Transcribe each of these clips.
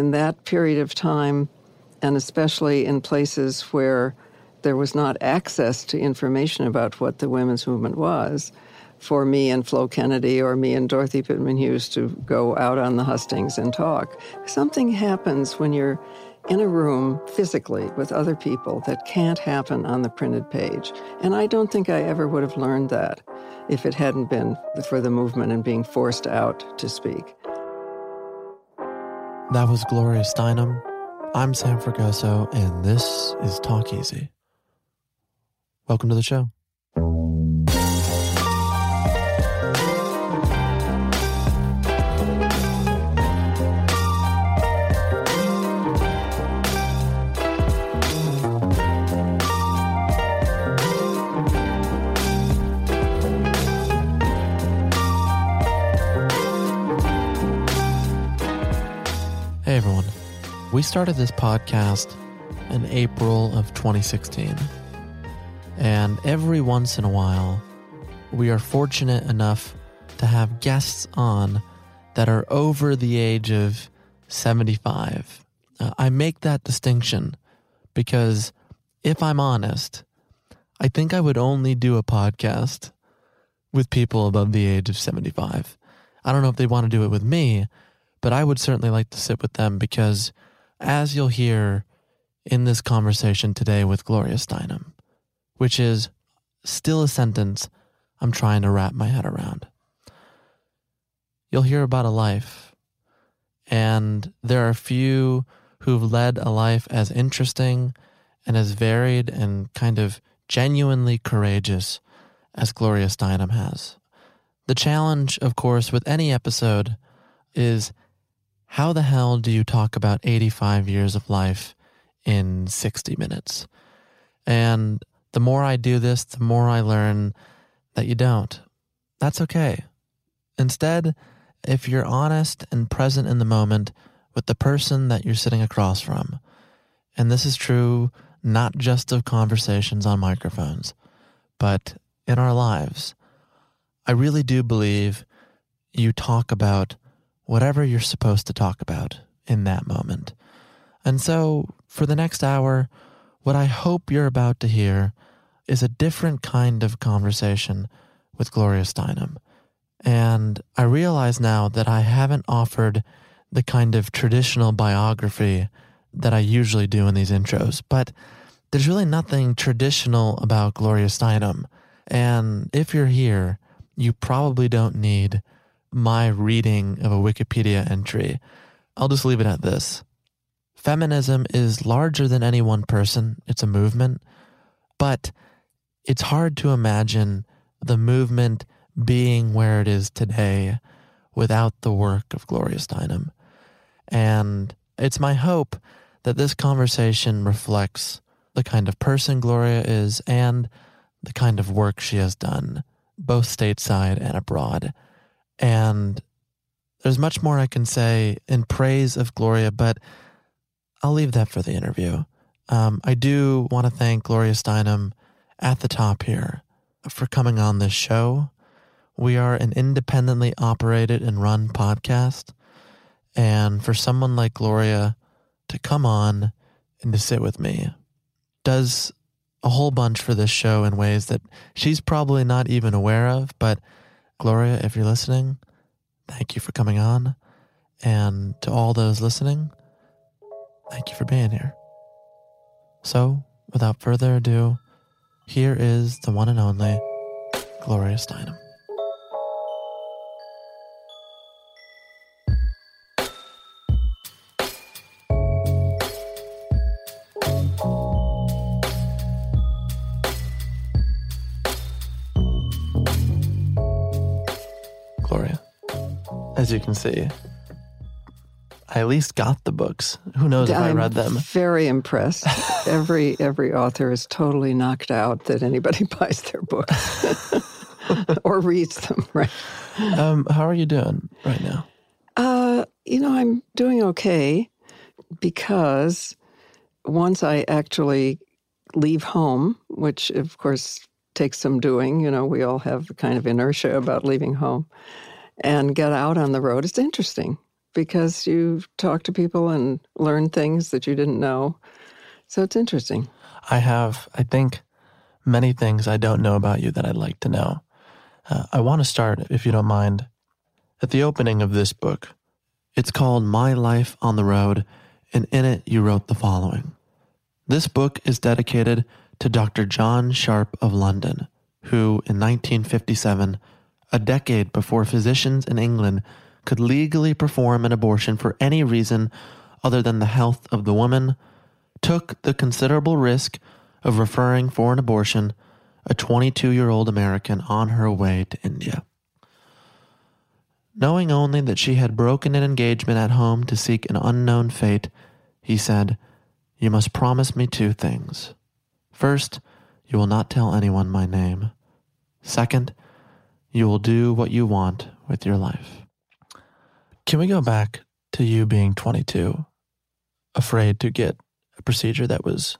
in that period of time, and especially in places where there was not access to information about what the women's movement was, for me and Flo Kennedy or me and Dorothy Pitman Hughes to go out on the hustings and talk. Something happens when you're in a room physically with other people that can't happen on the printed page. And I don't think I ever would have learned that if it hadn't been for the movement and being forced out to speak. That was Gloria Steinem. I'm Sam Fragoso, and this is Talk Easy. Welcome to the show. We started this podcast in April of 2016. And every once in a while, we are fortunate enough to have guests on that are over the age of 75. Uh, I make that distinction because if I'm honest, I think I would only do a podcast with people above the age of 75. I don't know if they want to do it with me, but I would certainly like to sit with them because, as you'll hear in this conversation today with Gloria Steinem, which is still a sentence I'm trying to wrap my head around, you'll hear about a life. And there are few who've led a life as interesting and as varied and kind of genuinely courageous as Gloria Steinem has. The challenge, of course, with any episode is how the hell do you talk about 85 years of life in 60 minutes? And the more I do this, the more I learn that you don't. That's okay. Instead, if you're honest and present in the moment with the person that you're sitting across from, and this is true not just of conversations on microphones, but in our lives, I really do believe you talk about whatever you're supposed to talk about in that moment. And so, for the next hour, what I hope you're about to hear is a different kind of conversation with Gloria Steinem. And I realize now that I haven't offered the kind of traditional biography that I usually do in these intros, but there's really nothing traditional about Gloria Steinem. And if you're here, you probably don't need my reading of a Wikipedia entry. I'll just leave it at this. Feminism is larger than any one person, it's a movement, but it's hard to imagine the movement being where it is today without the work of Gloria Steinem. And it's my hope that this conversation reflects the kind of person Gloria is and the kind of work she has done, both stateside and abroad. And there's much more I can say in praise of Gloria, but I'll leave that for the interview. Um, I do want to thank Gloria Steinem at the top here for coming on this show. We are an independently operated and run podcast. And for someone like Gloria to come on and to sit with me does a whole bunch for this show in ways that she's probably not even aware of. But Gloria, if you're listening, thank you for coming on. And to all those listening, thank you for being here. So, without further ado, here is the one and only Gloria Steinem. As you can see, I at least got the books. Who knows if I I'm read them? Very impressed. every every author is totally knocked out that anybody buys their books or reads them. Right? Um, how are you doing right now? Uh, you know, I'm doing okay because once I actually leave home, which of course takes some doing, you know, we all have a kind of inertia about leaving home, and get out on the road, it's interesting because you talk to people and learn things that you didn't know. So it's interesting. I have, I think, many things I don't know about you that I'd like to know. Uh, I want to start, if you don't mind, at the opening of this book. It's called My Life on the Road, and in it you wrote the following This book is dedicated to Dr. John Sharp of London, who, in 1957, a decade before physicians in England could legally perform an abortion for any reason other than the health of the woman, took the considerable risk of referring for an abortion a 22 year old American on her way to India. Knowing only that she had broken an engagement at home to seek an unknown fate, he said, You must promise me two things. First, you will not tell anyone my name. Second, you will do what you want with your life. Can we go back to you being 22, afraid to get a procedure that was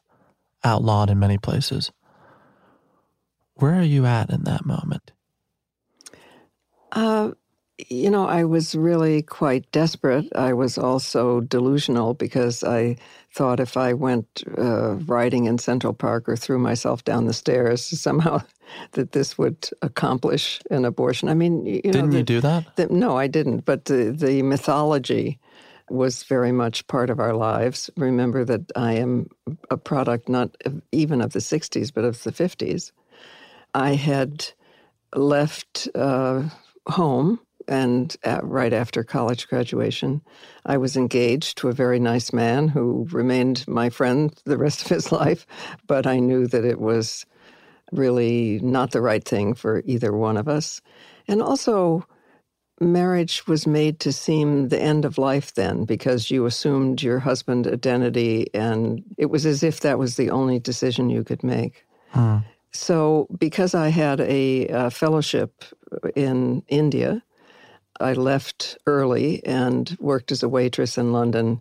outlawed in many places? Where are you at in that moment? Uh, you know, I was really quite desperate. I was also delusional because I thought if I went uh, riding in Central Park or threw myself down the stairs, somehow that this would accomplish an abortion. I mean, you know, Didn't the, you do that? the, no, I didn't. But the, the mythology was very much part of our lives. Remember that I am a product not of, even of the 60s, but of the 50s. I had left uh, home and at, right after college graduation, I was engaged to a very nice man who remained my friend the rest of his life. But I knew that it was really not the right thing for either one of us. And also, marriage was made to seem the end of life then because you assumed your husband identity, and it was as if that was the only decision you could make. Hmm. So, because I had a, uh fellowship in India, I left early and worked as a waitress in London,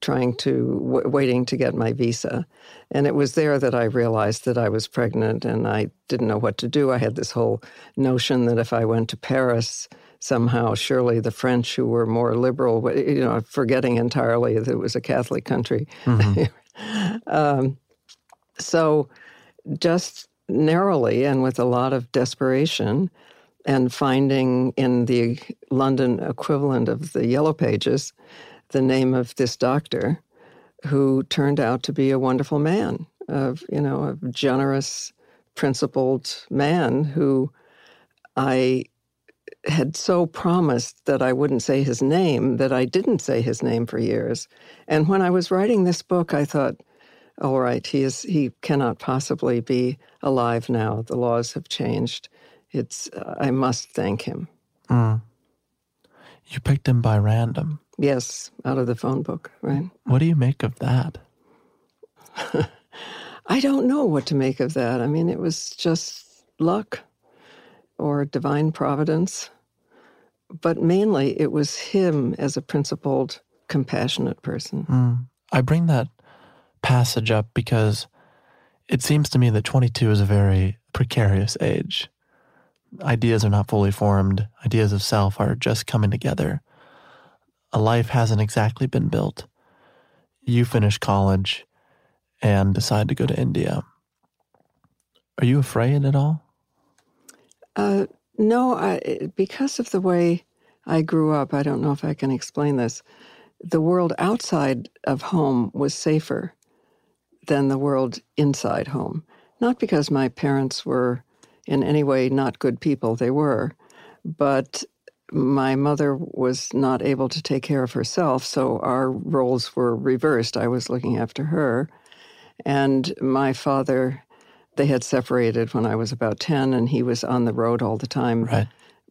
trying to w- waiting to get my visa. And it was there that I realized that I was pregnant, and I didn't know what to do. I had this whole notion that if I went to Paris, somehow surely the French, who were more liberal, you know, forgetting entirely that it was a Catholic country. um, so, just narrowly and with a lot of desperation, and finding in the London equivalent of the Yellow Pages the name of this doctor who turned out to be a wonderful man, of you know, a generous, principled man who I had so promised that I wouldn't say his name that I didn't say his name for years. And when I was writing this book, I thought, all right, he is he cannot possibly be alive now. The laws have changed. It's uh, I must thank him. Mm. You picked him by random. Yes, out of the phone book, right? What do you make of that? I don't know what to make of that. I mean, it was just luck or divine providence, but mainly it was him as a principled, compassionate person. Mm. I bring that passage up because it seems to me that 22 is a very precarious age. Ideas are not fully formed, ideas of self are just coming together. A life hasn't exactly been built. You finish college and decide to go to India. Are you afraid at all? Uh, no, I, because of the way I grew up, I don't know if I can explain this. The world outside of home was safer than the world inside home. Not because my parents were in any way not good people, they were, but my mother was not able to take care of herself, so our roles were reversed. I was looking after her. And my father, they had separated when I was about 10, and he was on the road all the time, Right.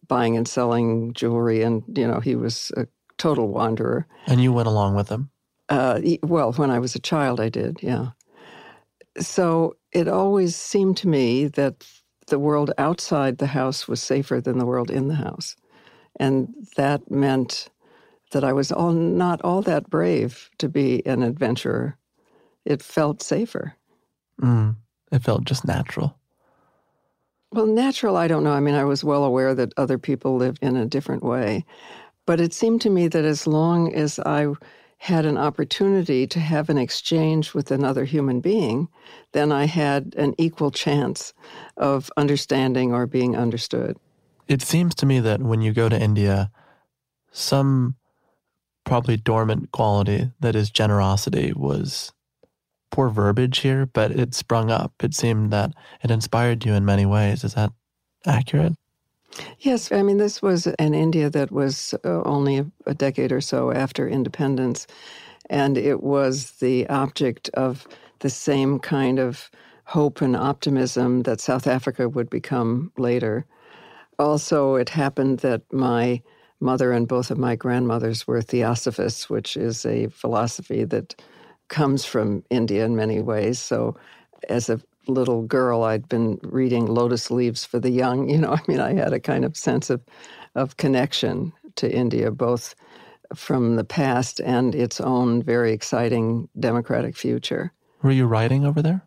buying and selling jewelry. And, you know, he was a total wanderer. And you went along with him? Uh, well, when I was a child, I did, yeah. So it always seemed to me that the world outside the house was safer than the world in the house. And that meant that I was all not all that brave to be an adventurer. It felt safer. Mm. It felt just natural. Well, natural, I don't know. I mean, I was well aware that other people lived in a different way. But it seemed to me that as long as I had an opportunity to have an exchange with another human being, then I had an equal chance of understanding or being understood. It seems to me that when you go to India, some probably dormant quality that is generosity was poor verbiage here, but it sprung up. It seemed that it inspired you in many ways. Is that accurate? Yes, I mean, this was an India that was uh, only a, a decade or so after independence, and it was the object of the same kind of hope and optimism that South Africa would become later. Also, it happened that my mother and both of my grandmothers were theosophists, which is a philosophy that comes from India in many ways. So, as a little girl, I'd been reading Lotus Leaves for the Young. You know, I mean, I had a kind of sense of, of connection to India, both from the past and its own very exciting democratic future. Were you writing over there?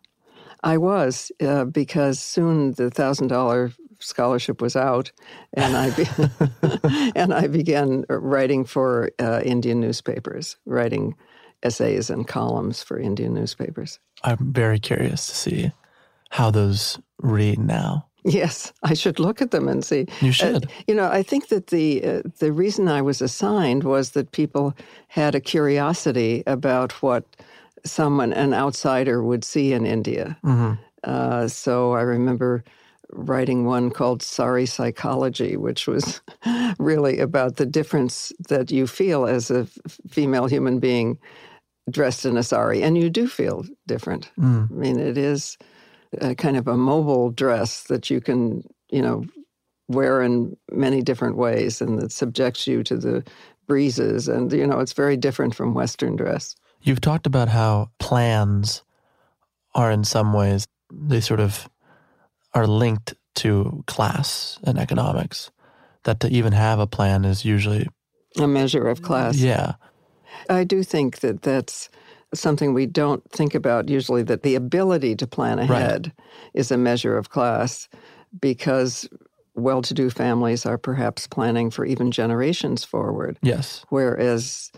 I was, uh, because soon the thousand dollar scholarship was out, and I be- and I began writing for uh, Indian newspapers, writing essays and columns for Indian newspapers. I'm very curious to see how those read now. Yes, I should look at them and see. You should. Uh, you know, I think that the uh, the reason I was assigned was that people had a curiosity about what someone, an outsider, would see in India. hmm Uh, so I remember writing one called Sari Psychology, which was really about the difference that you feel as a f- female human being dressed in a sari. And you do feel different. Mm. I mean, it is a kind of a mobile dress that you can, you know, wear in many different ways and that subjects you to the breezes. And, you know, it's very different from Western dress. You've talked about how plans are in some ways, they sort of are linked to class and economics. That to even have a plan is usually, A measure of class. yeah. I do think that that's something we don't think about usually that the ability to plan ahead is a measure of class because well to do families are perhaps planning for even generations forward, Yes. whereas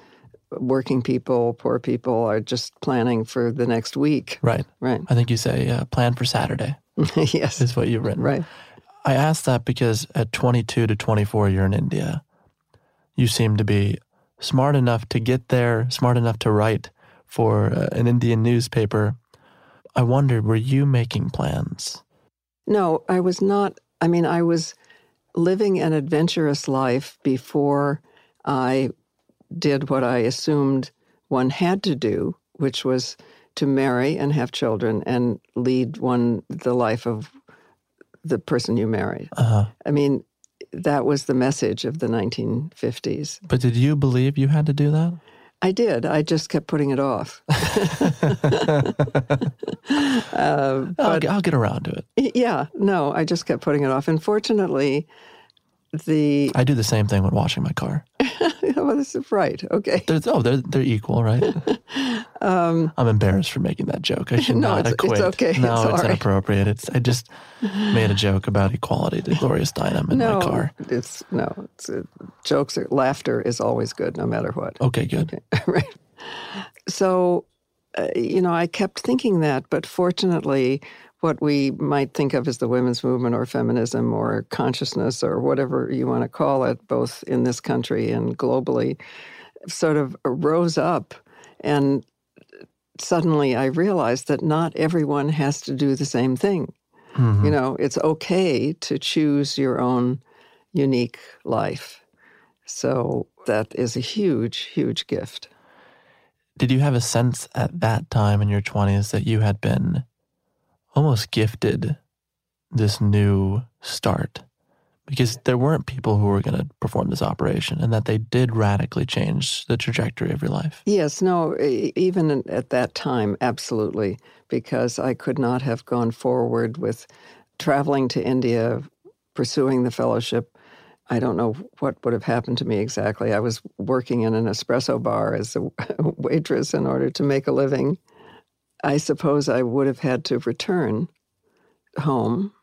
working people, poor people are just planning for the next week. Right. Right. I think you say uh, plan for Saturday yes. is what you've written. Right. I asked that because at 22 to 24, you're in India. You seem to be smart enough to get there, smart enough to write for uh, an Indian newspaper. I wondered, were you making plans? No, I was not. I mean, I was living an adventurous life before I did what I assumed one had to do, which was to marry and have children and lead one the life of the person you married. Uh-huh. I mean, that was the message of the 1950s. But did you believe you had to do that? I did. I just kept putting it off. uh, I'll, get- I'll get around to it. yeah, no, I just kept putting it off. And fortunately, the I do the same thing when washing my car. well, this is right. Okay. They're, oh, they're they're equal, right? I'm embarrassed for making that joke. I should Um, No, not it's- it's okay. No, It's it's, inappropriate. It's I just made a joke about equality to Gloria Steinem in no, my car. it's no. It's uh, jokes. Are, laughter is always good, no matter what. Okay, good. right. So, uh, you know, I kept thinking that, but fortunately, what we might think of as the women's movement or feminism or consciousness or whatever you want to call it, both in this country and globally, sort of rose up. And suddenly I realized that not everyone has to do the same thing. Mhm. You know, it's okay to choose your own unique life. So that is a huge, huge gift. Did you have a sense at that time in your 20s that you had been almost gifted this new start? Because there weren't people who were going to perform this operation and that they did radically change the trajectory of your life. Yes, no, even at that time, absolutely, because I could not have gone forward with traveling to India, pursuing the fellowship. I don't know what would have happened to me exactly. I was working in an espresso bar as a waitress in order to make a living. I suppose I would have had to return home.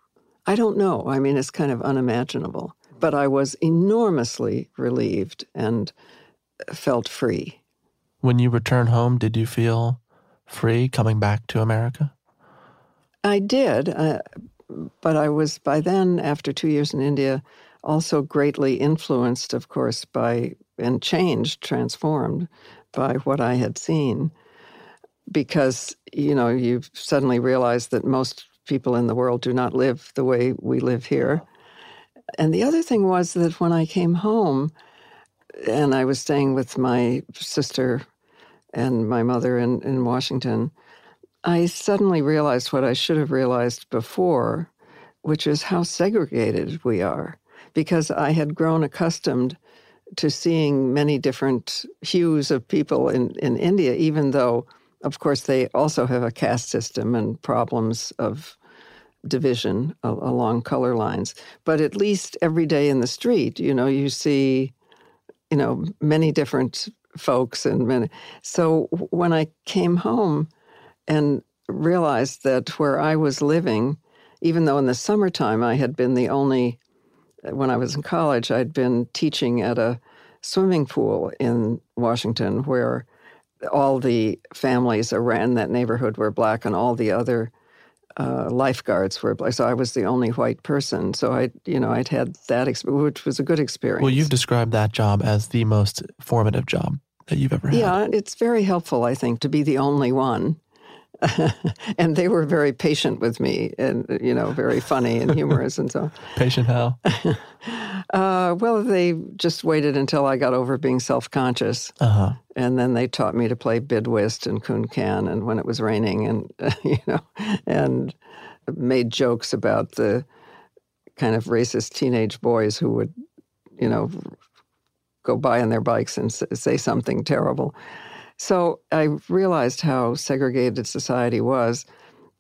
I don't know. I mean, it's kind of unimaginable. But I was enormously relieved and felt free. When you returned home, did you feel free coming back to America? I did, uh, but I was by then, after two years in India, also greatly influenced, of course, by and changed, transformed by what I had seen. Because, you know, you suddenly realize that most people in the world do not live the way we live here. And the other thing was that when I came home, and I was staying with my sister and my mother in, in Washington, I suddenly realized what I should have realized before, which is how segregated we are. Because I had grown accustomed to seeing many different hues of people in, in India, even though, of course, they also have a caste system and problems of division along color lines. But at least every day in the street, you know, you see, you know, many different folks and many. So when I came home, and realized that where I was living, even though in the summertime I had been the only, uh, when I was in college, I'd been teaching at a swimming pool in Washington where all the families around that neighborhood were black and all the other uh, lifeguards were black. So I was the only white person. So I, you know, I'd had that, experience, which was a good experience. Well, you've described that job as the most formative job that you've ever had. Yeah, it's very helpful, I think, to be the only one. and they were very patient with me and, you know, very funny and humorous and so on. Patient how? Uh, well, they just waited until I got over being self conscious. Uh huh. And then they taught me to play bid whist and coon can and when it was raining and, you know, and made jokes about the kind of racist teenage boys who would, you know, go by on their bikes and say something terrible. So I realized how segregated society was.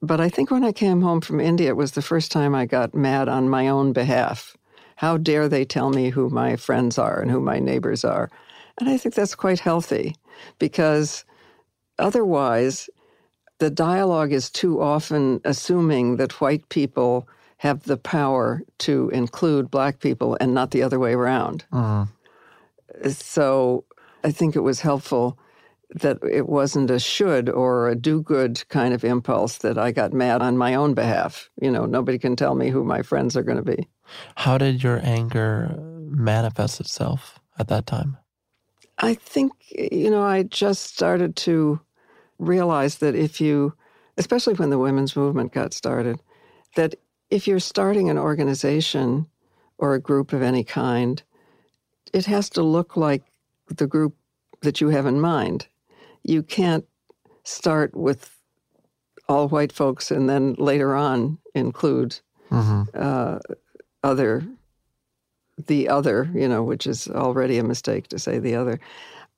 But I think when I came home from India, it was the first time I got mad on my own behalf. How dare they tell me who my friends are and who my neighbors are? And I think that's quite healthy because otherwise, the dialogue is too often assuming that white people have the power to include black people and not the other way around. Mm. So I think it was helpful that it wasn't a should or a do good kind of impulse that I got mad on my own behalf. You know, nobody can tell me who my friends are going to be. How did your anger manifest itself at that time? I think, you know, I just started to realize that if you, especially when the women's movement got started, that if you're starting an organization or a group of any kind, it has to look like the group that you have in mind. You can't start with all white folks and then later on include uh, other, the other, you know, which is already a mistake to say the other.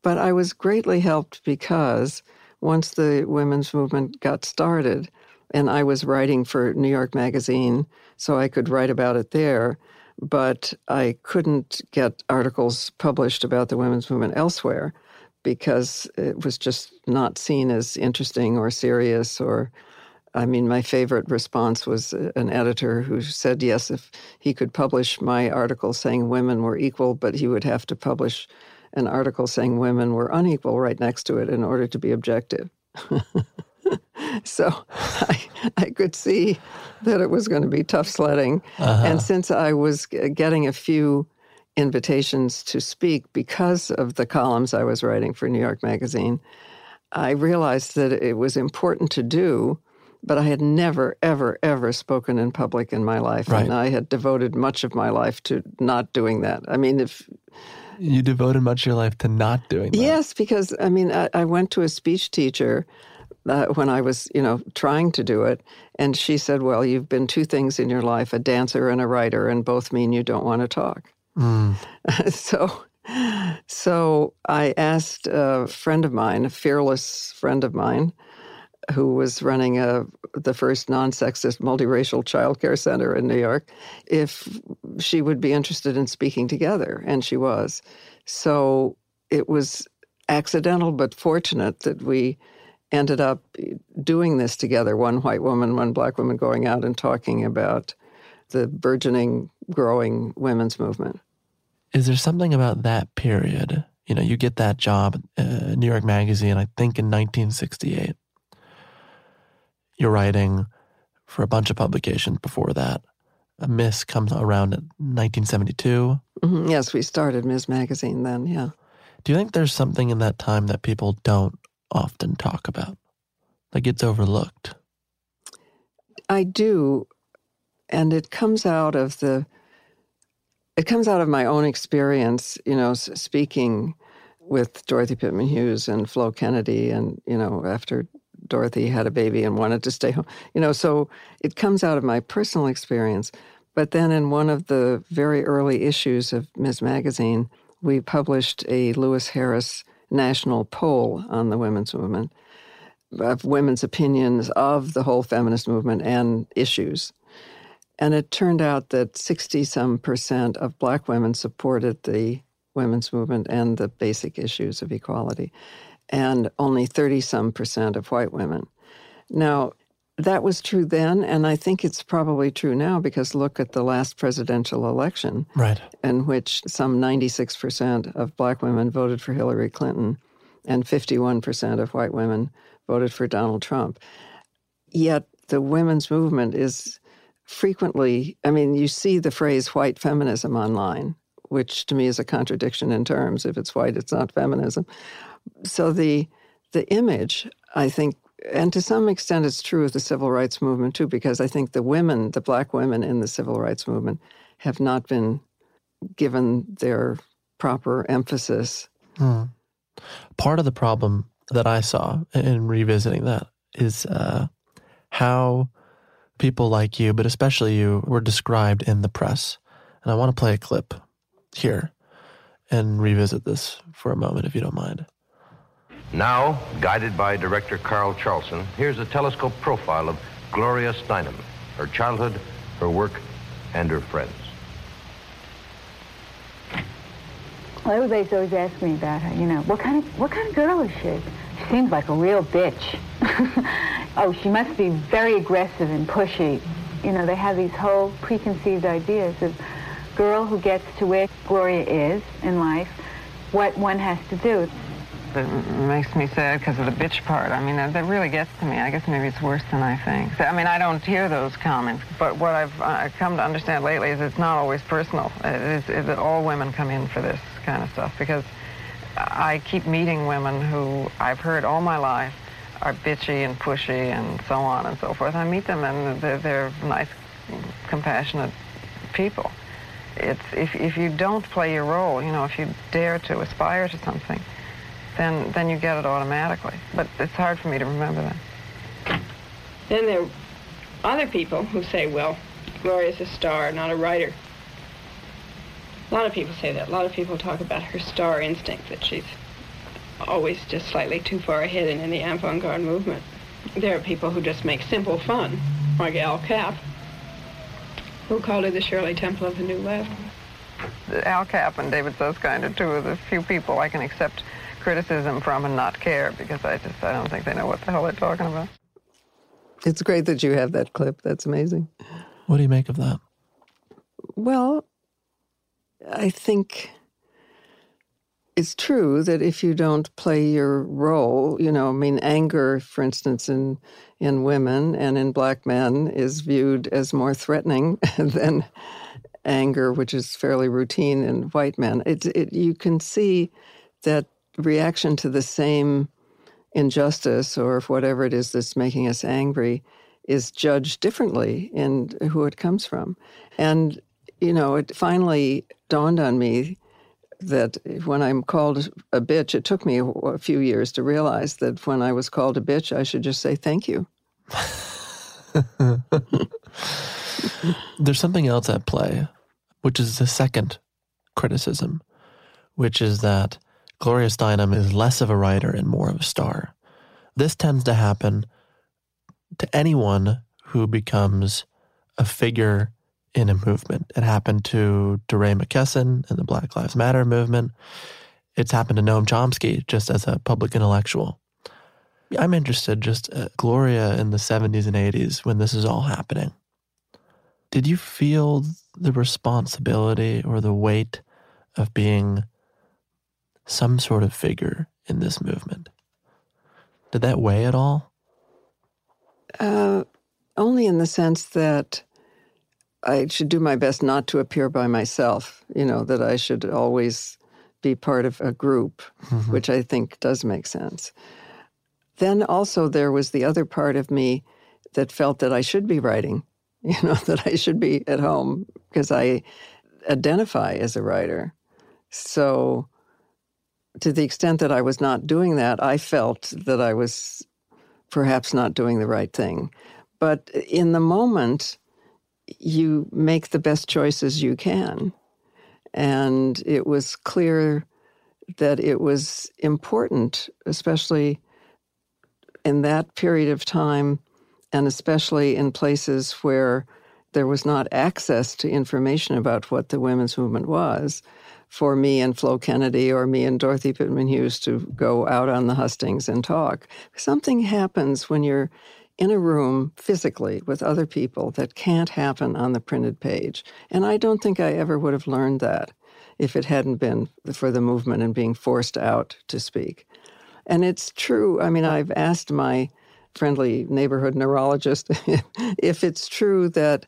But I was greatly helped because once the women's movement got started, and I was writing for New York Magazine, so I could write about it there, but I couldn't get articles published about the women's movement elsewhere because it was just not seen as interesting or serious or I mean, my favorite response was an editor who said, yes, if he could publish my article saying women were equal, but he would have to publish an article saying women were unequal right next to it in order to be objective. so I, I could see that it was going to be tough sledding. Uh-huh. And since I was getting a few invitations to speak because of the columns I was writing for New York Magazine, I realized that it was important to do, but I had never, ever, ever spoken in public in my life. Right. And I had devoted much of my life to not doing that. I mean, if you devoted much of your life to not doing that. Yes, because I mean, I, I went to a speech teacher uh, when I was, you know, trying to do it, and she said, "Well, you've been two things in your life: a dancer and a writer, and both mean you don't want to talk." So, so I asked a friend of mine, a fearless friend of mine, who was running a the first non-sexist multiracial child care center in New York, if she would be interested in speaking together, and she was. So it was accidental but fortunate that we ended up doing this together one white woman, one black woman going out and talking about the burgeoning, growing women's movement. Is there something about that period? You know, you get that job, uh, New York Magazine, I think in 1968. You're writing for a bunch of publications before that. A Ms. comes around in 1972. Mm-hmm. Yes, we started Ms. Magazine then, yeah. Do you think there's something in that time that people don't often talk about, that gets overlooked? I do. And it comes out of the, it comes out of my own experience, you know, speaking with Dorothy Pitman Hughes and Flo Kennedy, and, you know, after Dorothy had a baby and wanted to stay home. You know, so it comes out of my personal experience. But then in one of the very early issues of Ms. Magazine, we published a Louis Harris national poll on the women's movement of women's opinions of the whole feminist movement and issues. And it turned out that 60 some percent of black women supported the women's movement and the basic issues of equality, and only 30 some percent of white women. Now, that was true then, and I think it's probably true now because look at the last presidential election, right. in which some 96% of black women voted for Hillary Clinton and 51% of white women voted for Donald Trump. Yet the women's movement is frequently, I mean, you see the phrase white feminism online, which to me is a contradiction in terms. If it's white, it's not feminism. So the the image, I think, and to some extent it's true of the civil rights movement too, because I think the women, the black women in the civil rights movement, have not been given their proper emphasis. Hmm. Part of the problem that I saw in revisiting that is uh, how people like you, but especially you, were described in the press. And I want to play a clip here and revisit this for a moment, if you don't mind. Now, guided by director Carl Charlson, here's a telescope profile of Gloria Steinem, her childhood, her work, and her friends. Well, everybody's always asking me about her. You know, what kind of what kind of girl is she? She seems like a real bitch. oh, she must be very aggressive and pushy. You know, they have these whole preconceived ideas of girl who gets to where Gloria is in life, what one has to do that makes me sad because of the bitch part. I mean, that, that, really gets to me. I guess maybe it's worse than I think. I mean, I don't hear those comments, but what I've uh, come to understand lately is it's not always personal. It is, that all women come in for this kind of stuff because I keep meeting women who I've heard all my life are bitchy and pushy and so on and so forth. I meet them and they're, they're nice, compassionate people. It's if, if you don't play your role, you know, if you dare to aspire to something, then then you get it automatically. But it's hard for me to remember that. Then there are other people who say, well, Gloria's a star, not a writer. A lot of people say that. A lot of people talk about her star instinct, that she's always just slightly too far ahead in the avant-garde movement. There are people who just make simple fun, like Al Capp, who called her the Shirley Temple of the New Left. Al Capp and David Susskind are two of the few people I can accept criticism from and not care because I just I don't think they know what the hell they're talking about. It's great that you have that clip. That's amazing. What do you make of that? Well, I think it's true that if you don't play your role, you know, I mean, anger, for instance, in in women and in black men is viewed as more threatening than anger, which is fairly routine in white men. It, it you can see that reaction to the same injustice or whatever it is that's making us angry is judged differently in who it comes from. And, you know, it finally dawned on me that when I'm called a bitch, it took me a, few years to realize that when I was called a bitch, I should just say thank you. There's something else at play, which is the second criticism, which is that Gloria Steinem is less of a writer and more of a star. This tends to happen to anyone who becomes a figure in a movement. It happened to DeRay McKesson in the Black Lives Matter movement. It's happened to Noam Chomsky just as a public intellectual. I'm interested just uh, Gloria in the 70s and 80s when this is all happening. Did you feel the responsibility or the weight of being some sort of figure in this movement. Did that weigh at all? Uh, only in the sense that I should do my best not to appear by myself, you know, that I should always be part of a group, mm-hmm. which I think does make sense. Then also, there was the other part of me that felt that I should be writing, you know, that I should be at home because I identify as a writer. So to the extent that I was not doing that, I felt that I was perhaps not doing the right thing. But in the moment, you make the best choices you can. And it was clear that it was important, especially in that period of time, and especially in places where there was not access to information about what the women's movement was, for me and Flo Kennedy or me and Dorothy Pitman Hughes to go out on the hustings and talk. Something happens when you're in a room physically with other people that can't happen on the printed page. And I don't think I ever would have learned that if it hadn't been for the movement and being forced out to speak. And it's true. I mean, I've asked my friendly neighborhood neurologist if it's true that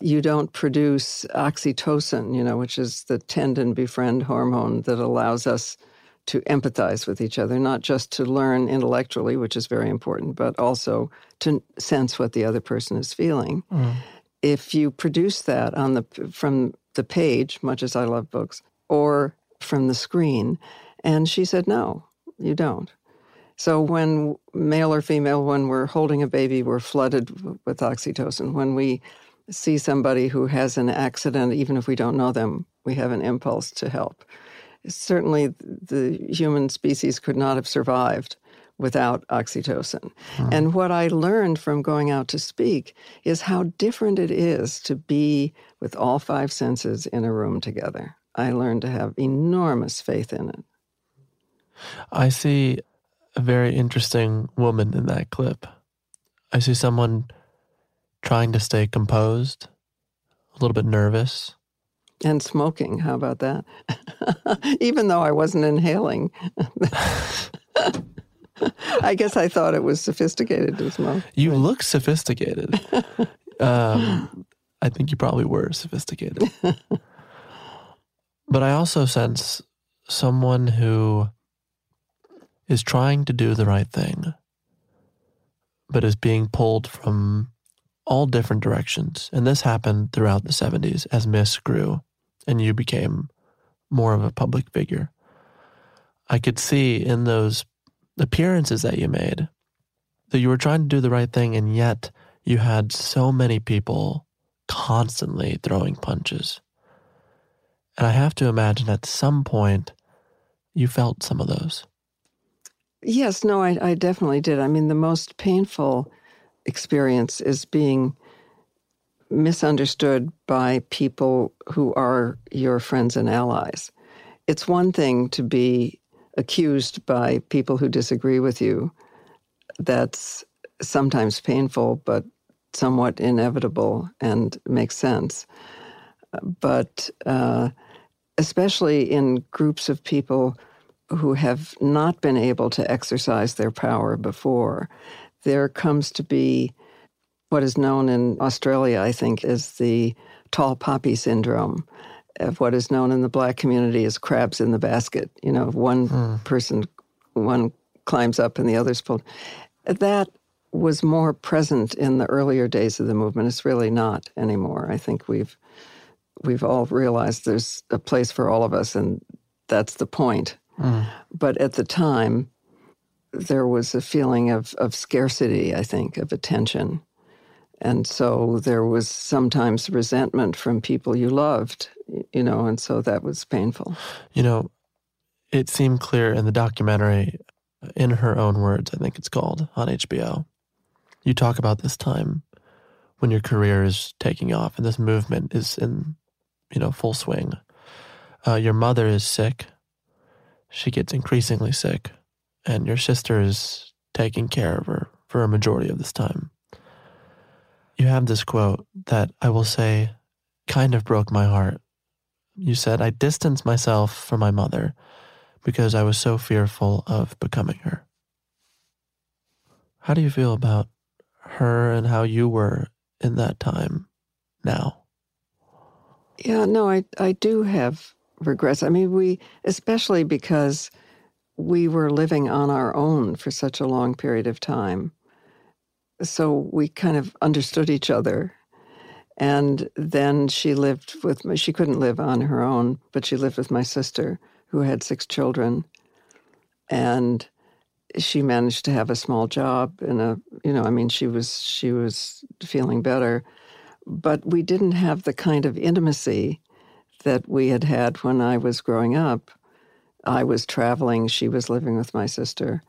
you don't produce oxytocin, you know, which is the tend and befriend hormone that allows us to empathize with each other, not just to learn intellectually, which is very important, but also to sense what the other person is feeling. Mm. If you produce that on the from the page, much as I love books, or from the screen, and she said, no, you don't. So when male or female, when we're holding a baby, we're flooded with oxytocin. When we see somebody who has an accident, even if we don't know them, we have an impulse to help. Certainly, the human species could not have survived without oxytocin. Hmm. And what I learned from going out to speak is how different it is to be with all five senses in a room together. I learned to have enormous faith in it. I see a very interesting woman in that clip. I see someone trying to stay composed, a little bit nervous. And smoking. How about that? Even though I wasn't inhaling. I guess I thought it was sophisticated to smoke. You look sophisticated. um, I think you probably were sophisticated. but I also sense someone who is trying to do the right thing, but is being pulled from all different directions. And this happened throughout the 70s as Ms. grew and you became more of a public figure. I could see in those appearances that you made that you were trying to do the right thing, and yet you had so many people constantly throwing punches. And I have to imagine at some point you felt some of those. Yes, no, I, I definitely did. I mean, the most painful experience is being misunderstood by people who are your friends and allies. It's one thing to be accused by people who disagree with you. That's sometimes painful, but somewhat inevitable and makes sense. But uh, especially in groups of people who have not been able to exercise their power before, there comes to be what is known in Australia, I think, as the tall poppy syndrome, of what is known in the black community as crabs in the basket. You know, one mm. person, one climbs up and the other's pulled. That was more present in the earlier days of the movement. It's really not anymore. I think we've we've all realized there's a place for all of us, and that's the point. Mm. But at the time, there was a feeling of, of scarcity, I think, of attention. And so there was sometimes resentment from people you loved, you know, and so that was painful. You know, it seemed clear in the documentary, in her own words, I think it's called on HBO. You talk about this time when your career is taking off and this movement is in, you know, full swing. Uh, your mother is sick. She gets increasingly sick, and your sister is taking care of her for a majority of this time you have this quote that I will say kind of broke my heart. You said, I distanced myself from my mother because I was so fearful of becoming her. How do you feel about her and how you were in that time now? Yeah, no, I, I do have regrets. I mean, we, especially because we were living on our own for such a long period of time so we kind of understood each other. And then she lived with me. She couldn't live on her own, but she lived with my sister, who had six children. And she managed to have a small job and a, you know, I mean, she was she was feeling better, but we didn't have the kind of intimacy that we had had when I was growing up. I was traveling; she was living with my sister,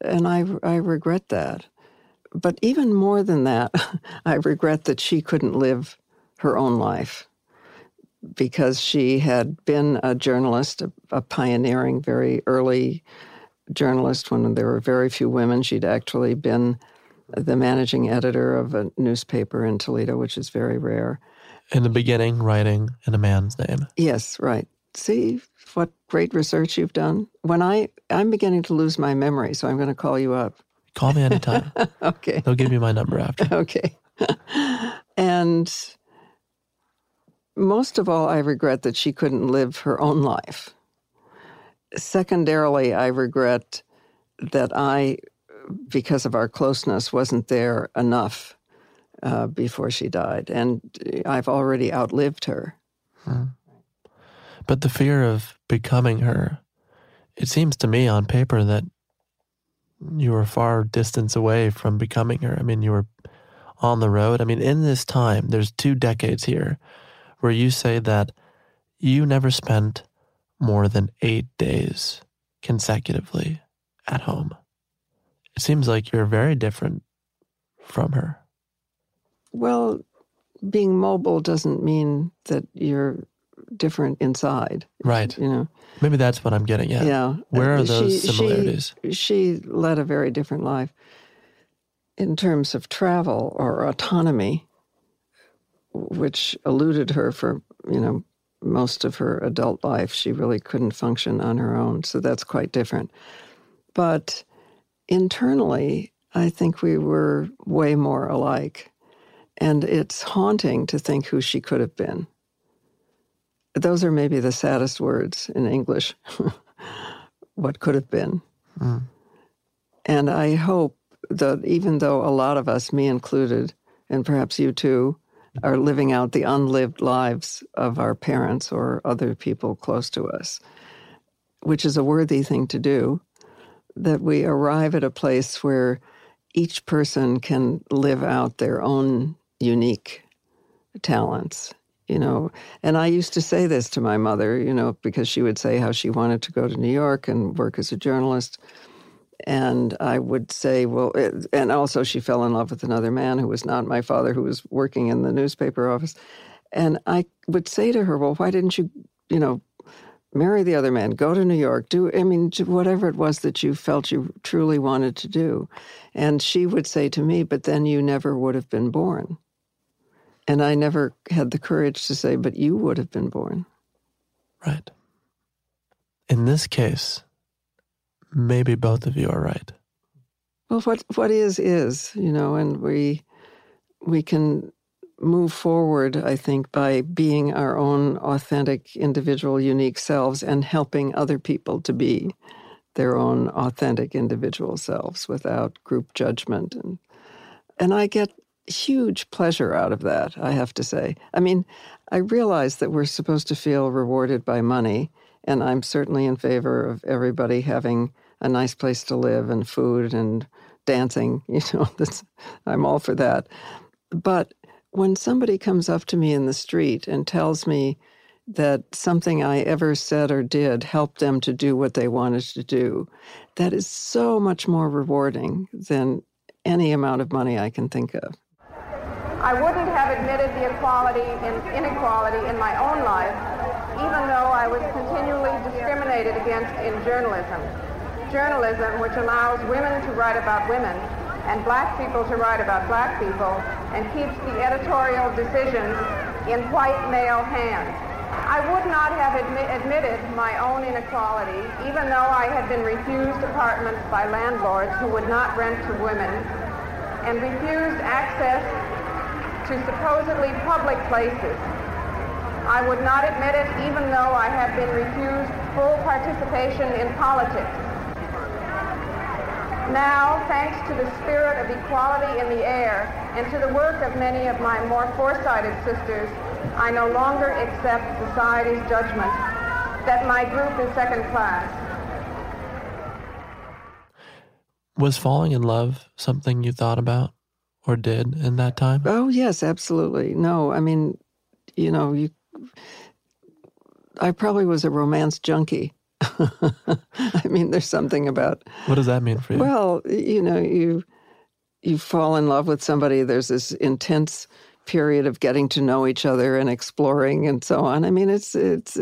and I I regret that but even more than that, I regret that she couldn't live her own life because she had been a journalist, a, a, pioneering, very early journalist when there were very few women. She'd actually been the managing editor of a newspaper in Toledo, which is very rare. In the beginning, writing in a man's name. Yes, right. See what great research you've done. When I I'm beginning to lose my memory, so I'm going to call you up. Call me anytime. okay. They'll give me my number after. Okay. and most of all, I regret that she couldn't live her own life. Secondarily, I regret that I, because of our closeness, wasn't there enough uh, before she died. And I've already outlived her. Hmm. But the fear of becoming her, it seems to me on paper that you were far distance away from becoming her. I mean, you were on the road. I mean, in this time, there's two decades here where you say that you never spent more than eight days consecutively at home. It seems like you're very different from her. Well, being mobile doesn't mean that you're different inside. Right. You know. Maybe that's what I'm getting at. Yeah. Where are those she, similarities? She, she led a very different life in terms of travel or autonomy, which eluded her for, you know, most of her adult life. She really couldn't function on her own. So that's quite different. But internally, I think we were way more alike. And it's haunting to think who she could have been those are maybe the saddest words in English. what could have been. Mm. And I hope that even though a lot of us, me included, and perhaps you too, are living out the unlived lives of our parents or other people close to us, which is a worthy thing to do, that we arrive at a place where each person can live out their own unique talents you know and i used to say this to my mother you know because she would say how she wanted to go to new york and work as a journalist. And i would say well it, and also she fell in love with another man who was not my father who was working in the newspaper office. And i would say to her well why didn't you you know marry the other man go to new york do i mean whatever it was that you felt you truly wanted to do. And she would say to me but then you never would have been born and I never had the courage to say, but you would have been born. Right. In this case, maybe both of you are right. Well, what what is is, you know, and we we can move forward, I think, by being our own authentic, individual, unique selves and helping other people to be their own authentic individual selves without group judgment and and I get huge pleasure out of that, I have to say. I mean, I realize that we're supposed to feel rewarded by money, and I'm certainly in favor of everybody having a nice place to live and food and dancing. You know, that's, I'm all for that. But when somebody comes up to me in the street and tells me that something I ever said or did helped them to do what they wanted to do, that is so much more rewarding than any amount of money I can think of. I wouldn't have admitted the equality in inequality in my own life, even though I was continually discriminated against in journalism. Journalism, which allows women to write about women and black people to write about black people and keeps the editorial decisions in white male hands. I would not have admi- admitted my own inequality, even though I had been refused apartments by landlords who would not rent to women and refused access to supposedly public places. I would not admit it even though I had been refused full participation in politics. Now, thanks to the spirit of equality in the air and to the work of many of my more foresighted sisters, I no longer accept society's judgment that my group is second class. Was falling in love something you thought about? Or did in that time? Oh, yes, absolutely. No, I mean, you know, you I probably was a romance junkie. I mean, there's something about What does that mean for you? Well, you know, you you fall in love with somebody, there's this intense period of getting to know each other and exploring and so on. I mean, it's it's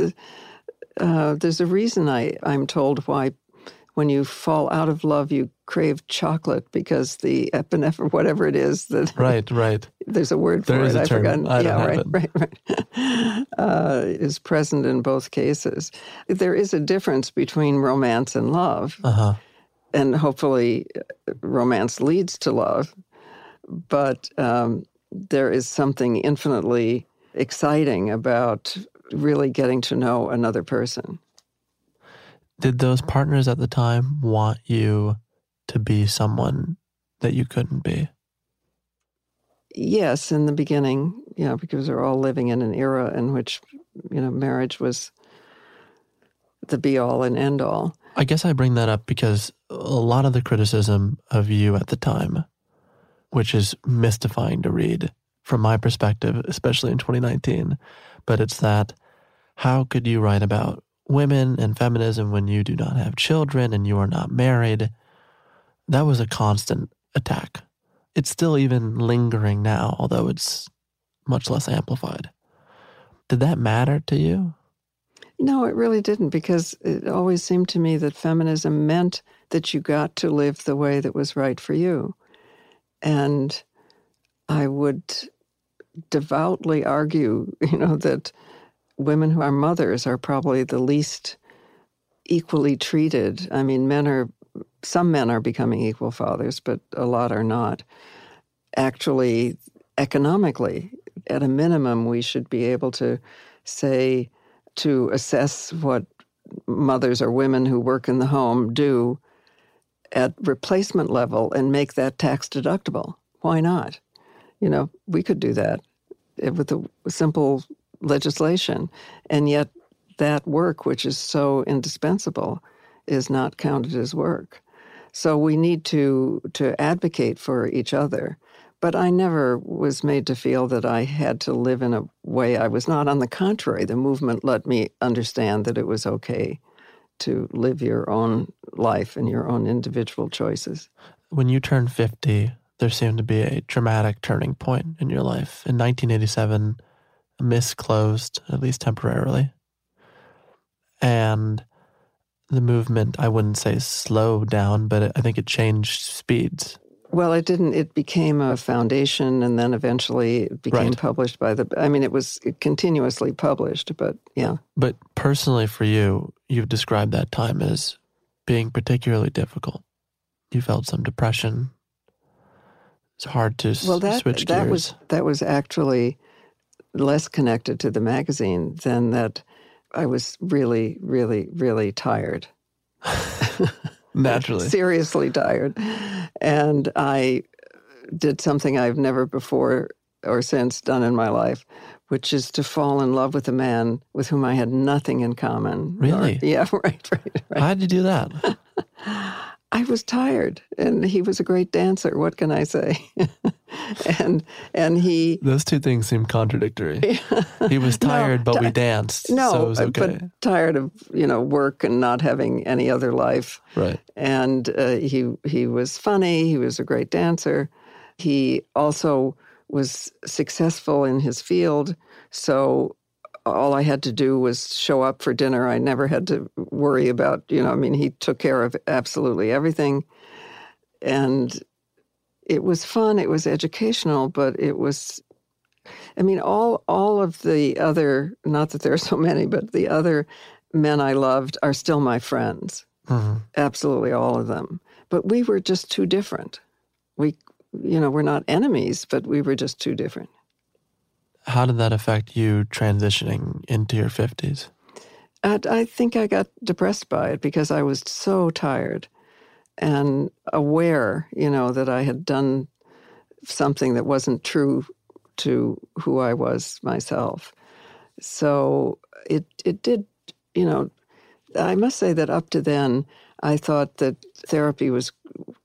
uh, there's a reason I I'm told why when you fall out of love, you crave chocolate because the epinephrine, whatever it is, that right, right. There's a word for there it. I forgot. I yeah, right, it. right, right. Uh, is present in both cases. There is a difference between romance and love, uh-huh. and hopefully, uh, romance leads to love. But um, there is something infinitely exciting about really getting to know another person. Did those partners at the time want you to be someone that you couldn't be? Yes, in the beginning, yeah, because we're all living in an era in which, you know, marriage was the be all and end all. I guess I bring that up because a lot of the criticism of you at the time, which is mystifying to read from my perspective, especially in 2019, but it's that how could you write about women and feminism when you do not have children and you are not married. That was a constant attack. It's still even lingering now, although it's much less amplified. Did that matter to you? No, it really didn't because it always seemed to me that feminism meant that you got to live the way that was right for you. And I would devoutly argue, you know, that women who are mothers are probably the least equally treated. I mean, men are, some men are becoming equal fathers, but a lot are not. Actually, economically, at a minimum, we should be able to say, to assess what mothers or women who work in the home do at replacement level and make that tax deductible. Why not? You know, we could do that with a simple legislation. And yet, that work, which is so indispensable, is not counted as work. So we need to, to advocate for each other. But I never was made to feel that I had to live in a way I was not. On the contrary, the movement let me understand that it was okay to live your own life and your own individual choices. When you turned 50, there seemed to be a dramatic turning point in your life. In 1987, Ms. closed, at least temporarily. And the movement, I wouldn't say slowed down, but I think it changed speeds. Well, it didn't. It became a foundation, and then eventually it became Right. published by the. I mean, it was continuously published, but yeah. But personally, for you, you've described that time as being particularly difficult. You felt some depression. It's hard to Well, that switch that gears. was that was actually less connected to the magazine than that. I was really, really, really tired. Naturally. seriously tired, and I did something I've never before or since done in my life, which is to fall in love with a man with whom I had nothing in common. Or- Really? yeah, right, right, right. How'd you do that? I was tired, and he was a great dancer. What can I say? and and he Those two things seem contradictory. He was tired, but we danced. no, so it was uh, okay. but tired of you know work and not having any other life. right. And uh, he he was funny. He was a great dancer. He also was successful in his field. So all I had to do was show up for dinner. I never had to worry about, you know, I mean, he took care of absolutely everything. And it was fun, it was educational, but it was I mean, all all of the other not that there are so many, but the other men I loved are still my friends. Mhm. Absolutely all of them. But we were just too different. We you know, we're not enemies, but we were just too different. How did that affect you transitioning into your 50s? I, I think I got depressed by it because I was so tired and aware, you know, that I had done something that wasn't true to who I was myself. So it it did, you know, I must say that up to then I thought that therapy was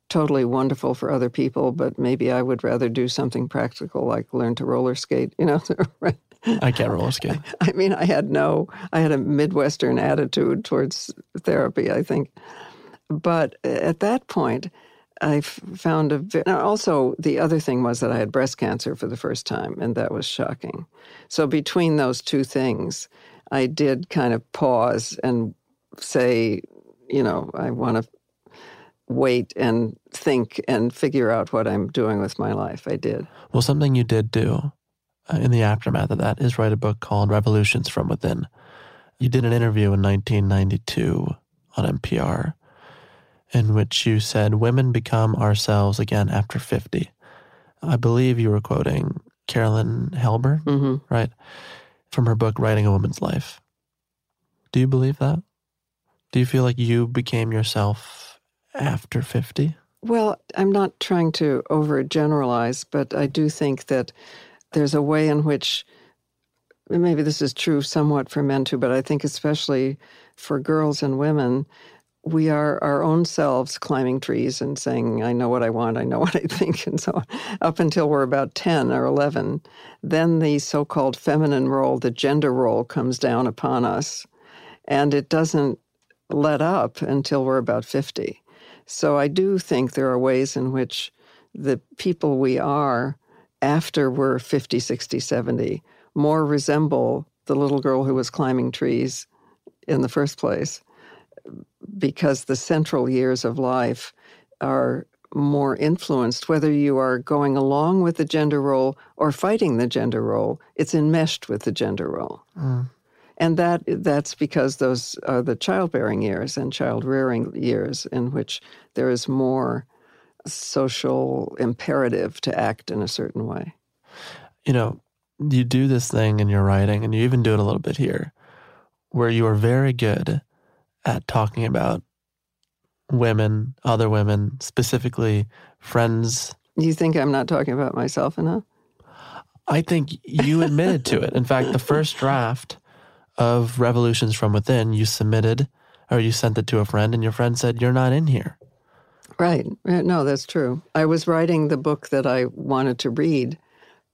totally wonderful for other people, but maybe I would rather do something practical like learn to roller skate, you know. I can't roller skate. I mean, I had no, I had a Midwestern attitude towards therapy, I think. But at that point, I found a. now Also, the other thing was that I had breast cancer for the first time, and that was shocking. So, between those two things, I did kind of pause and say, you know, I want to wait and think and figure out what I'm doing with my life. I did. Well, something you did do uh, in the aftermath of that is write a book called Revolutions from Within. You did an interview in 1992 on NPR in which you said, Women become ourselves again after 50. I believe you were quoting Carolyn Heilbrun, hmm right? From her book, Writing a Woman's Life. Do you believe that? Do you feel like you became yourself after 50? Well, I'm not trying to overgeneralize, but I do think that there's a way in which maybe this is true somewhat for men too, but I think especially for girls and women, we are our own selves climbing trees and saying, I know what I want, I know what I think, and so on, up until we're about 10 or 11. Then the so called feminine role, the gender role, comes down upon us, and it doesn't let up until we're about 50. So I do think there are ways in which the people we are after we're 50, 60, 70 more resemble the little girl who was climbing trees in the first place because the central years of life are more influenced whether you are going along with the gender role or fighting the gender role it's enmeshed with the gender role mm. And that that's because those are the childbearing years and child rearing years in which there is more social imperative to act in a certain way. you know, you do this thing in your writing, and you even do it a little bit here, where you are very good at talking about women, other women, specifically friends. You think I'm not talking about myself enough? I think you admitted to it. In fact, the first draft of Revolutions from Within, you submitted or you sent it to a friend, and your friend said, You're not in here. Right. No, that's true. I was writing the book that I wanted to read,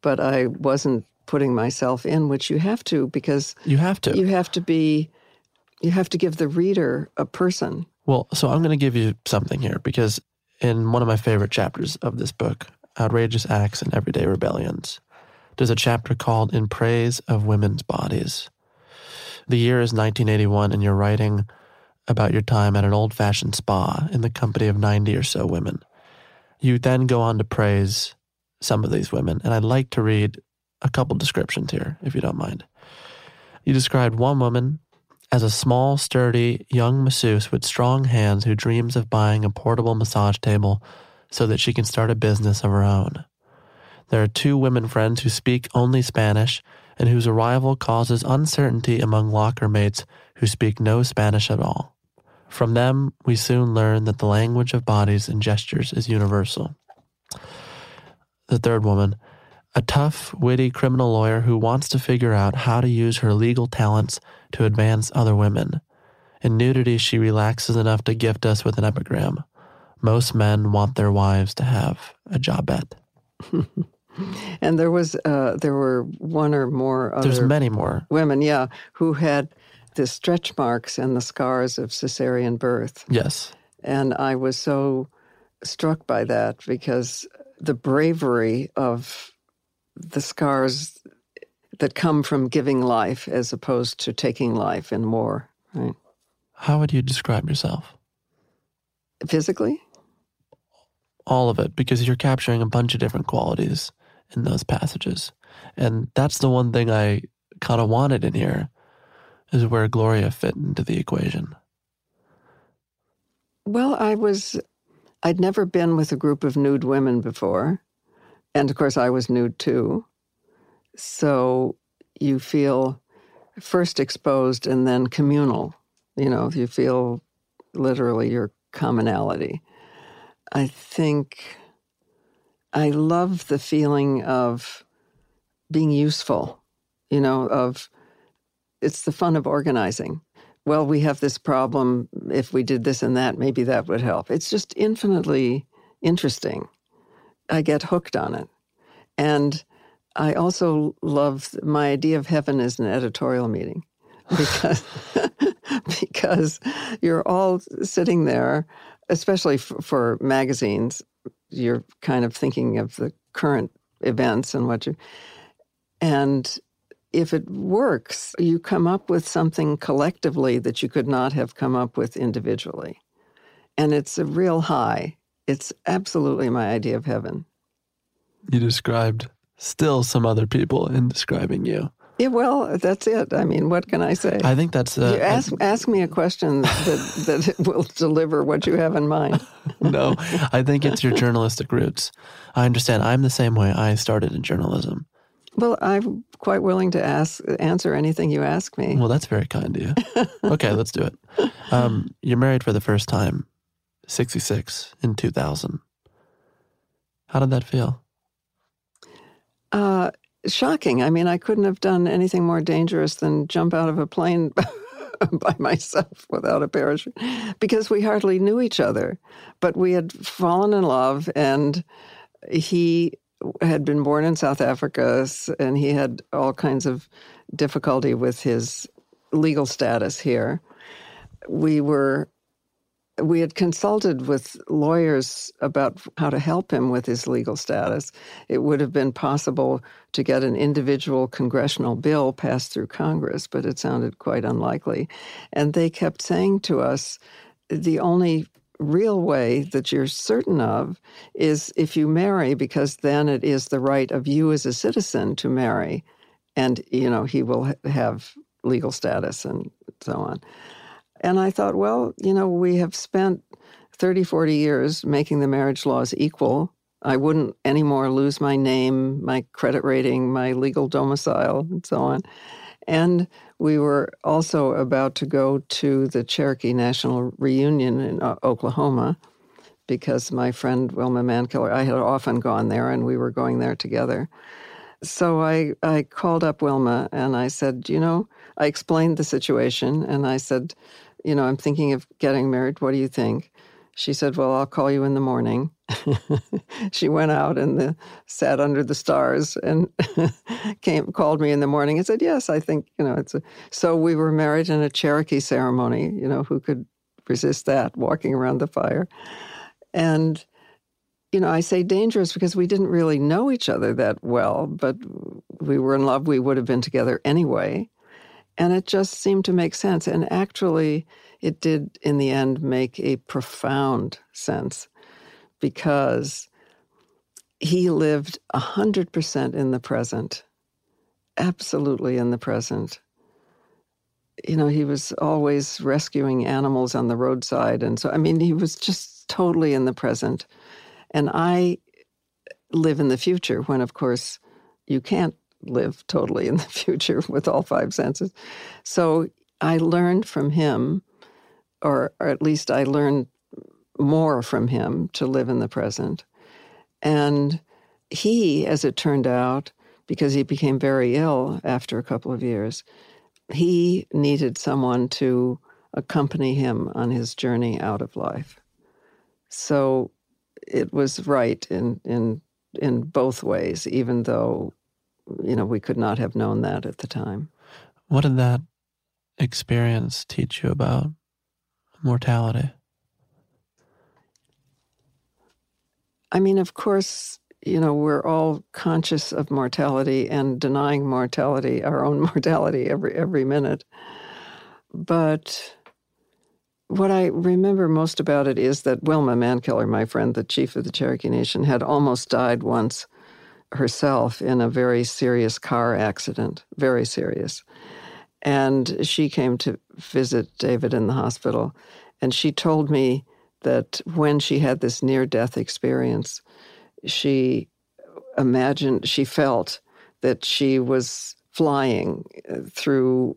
but I wasn't putting myself in, which you have to because You have to. you have to be, you have to give the reader a person. Well, so I'm going to give you something here because in one of my favorite chapters of this book, Outrageous Acts and Everyday Rebellions, there's a chapter called In Praise of Women's Bodies. The year is 1981, and you're writing about your time at an old fashioned spa in the company of 90 or so women. You then go on to praise some of these women, and I'd like to read a couple descriptions here, if you don't mind. You described one woman as a small, sturdy young masseuse with strong hands who dreams of buying a portable massage table so that she can start a business of her own. There are two women friends who speak only Spanish and whose arrival causes uncertainty among locker mates who speak no Spanish at all. From them, we soon learn that the language of bodies and gestures is universal. The third woman, a tough, witty criminal lawyer who wants to figure out how to use her legal talents to advance other women. In nudity, she relaxes enough to gift us with an epigram. Most men want their wives to have a jobette. And there was, uh, there were one or more other There's many more. women, yeah, who had the stretch marks and the scars of cesarean birth. Yes. And I was so struck by that because the bravery of the scars that come from giving life as opposed to taking life in war, right? How would you describe yourself? Physically? All of it, because you're capturing a bunch of different qualities in those passages. And that's the one thing I kind of wanted in here is where Gloria fit into the equation. Well, I was, I'd never been with a group of nude women before. And of course, I was nude too. So you feel first exposed and then communal. You know, you feel literally your commonality. I think I love the feeling of being useful, you know, of it's the fun of organizing well, we have this problem. If we did this and that, maybe that would help. It's just infinitely interesting. I get hooked on it. And I also love my idea of heaven as an editorial meeting because, because you're all sitting there, especially f- for magazines, you're kind of thinking of the current events and what you, and if it works, you come up with something collectively that you could not have come up with individually. And it's a real high. It's absolutely my idea of heaven. You described still some other people in describing you. Yeah, well, that's it. I mean, what can I say? I think that's uh, you ask, ask me a question that, that will deliver what you have in mind. no, I think it's your journalistic roots. I understand. I'm the same way. I started in journalism. Well, I'm quite willing to ask answer anything you ask me. Well, that's very kind of you. Okay, let's do it. Um, you're married for the first time, 66 in 2000. How did that feel? Uh, shocking. I mean, I couldn't have done anything more dangerous than jump out of a plane by myself without a parachute because we hardly knew each other. But we had fallen in love, and he had been born in South Africa, and he had all kinds of difficulty with his legal status here. We were we had consulted with lawyers about how to help him with his legal status. It would have been possible to get an individual congressional bill passed through Congress, but it sounded quite unlikely. And they kept saying to us the only real way that you're certain of is if you marry, because then it is the right of you as a citizen to marry. And, you know, he will have legal status and so on. And I thought, well, you know, we have spent 30, 40 years making the marriage laws equal. I wouldn't anymore lose my name, my credit rating, my legal domicile, and so on. And we were also about to go to the Cherokee National Reunion in uh, Oklahoma because my friend Wilma Mankiller, I had often gone there and we were going there together. So I, I called up Wilma and I said, you know, I explained the situation and I said, you know, I'm thinking of getting married. What do you think? she said, Well, I'll call you in the morning. she went out and the, sat under the stars and came called me in the morning and said, Yes, I think, you know, it's a. So we were married in a Cherokee ceremony, you know, who could resist that walking around the fire. And, you know, I say dangerous because we didn't really know each other that well, but we were in love. We would have been together anyway. And it just seemed to make sense. And actually, it did, in the end, make a profound sense because he lived 100% in the present, absolutely in the present. You know, he was always rescuing animals on the roadside. And so, I mean, he was just totally in the present. And I live in the future when, of course, you can't live totally in the future with all five senses. So I learned from him, or, or at least I learned more from him to live in the present. And he, as it turned out, because he became very ill after a couple of years, he needed someone to accompany him on his journey out of life. So it was right in in in both ways, even though you know we could not have known that at the time. What did that experience teach you about mortality? I mean, of course, you know, we're all conscious of mortality and denying mortality, our own mortality every every minute. But what I remember most about it is that Wilma Mankiller, my friend, the chief of the Cherokee Nation, had almost died once herself in a very serious car accident, very serious. And she came to visit David in the hospital. And she told me that when she had this near death experience, she imagined, she felt that she was flying uh, through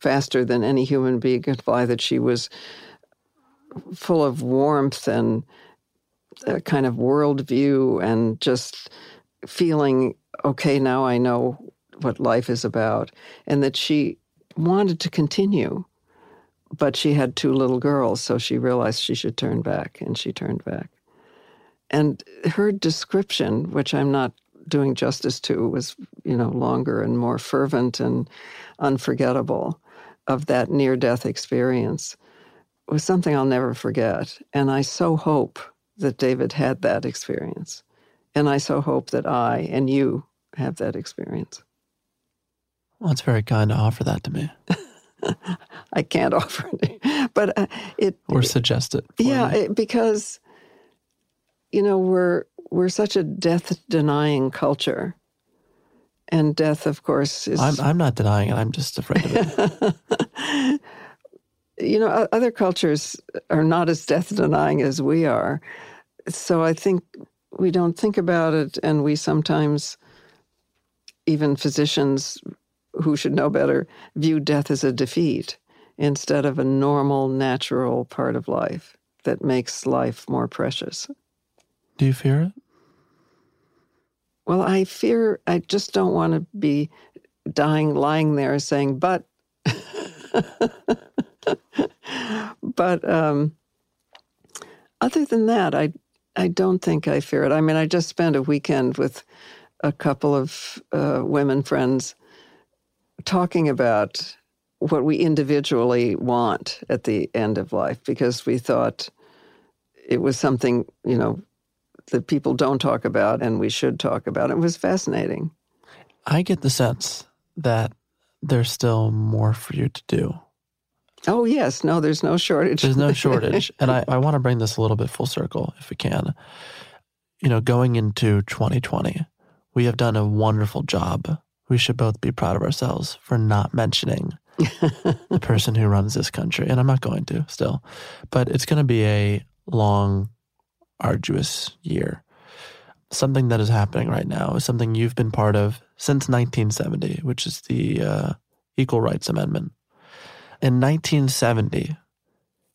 faster than any human being could fly, that she was full of warmth and a kind of worldview and just feeling, okay, now I know what life is about, and that she wanted to continue but she had two little girls, so she realized she should turn back, and she turned back. And her description, which I'm not doing justice to, was you know longer and more fervent and unforgettable of that near-death experience was something I'll never forget. And I so hope that David had that experience, and I so hope that I and you have that experience. Well, it's very kind to offer that to me. I can't offer it, but uh, it or suggest it. Yeah, it, because you know we're we're such a death denying culture, and death, of course, is. I'm I'm not denying it. I'm just afraid of it. you know, other cultures are not as death denying as we are, so I think we don't think about it, and we sometimes even physicians who should know better, view death as a defeat instead of a normal, natural part of life that makes life more precious. Do you fear it? Well, I fear, I just don't want to be dying, lying there saying, but. but um, other than that, I, I don't think I fear it. I mean, I just spent a weekend with a couple of uh, women friends talking about what we individually want at the end of life because we thought it was something, you know, that people don't talk about and we should talk about. It was fascinating. I get the sense that there's still more for you to do. Oh, yes. No, there's no shortage. There's no shortage. and I, I want to bring this a little bit full circle if we can. You know, going into 2020, we have done a wonderful job we should both be proud of ourselves for not mentioning the person who runs this country. And I'm not going to still, but it's going to be a long, arduous year. Something that is happening right now is something you've been part of since 1970, which is the uh, Equal Rights Amendment. In 1970,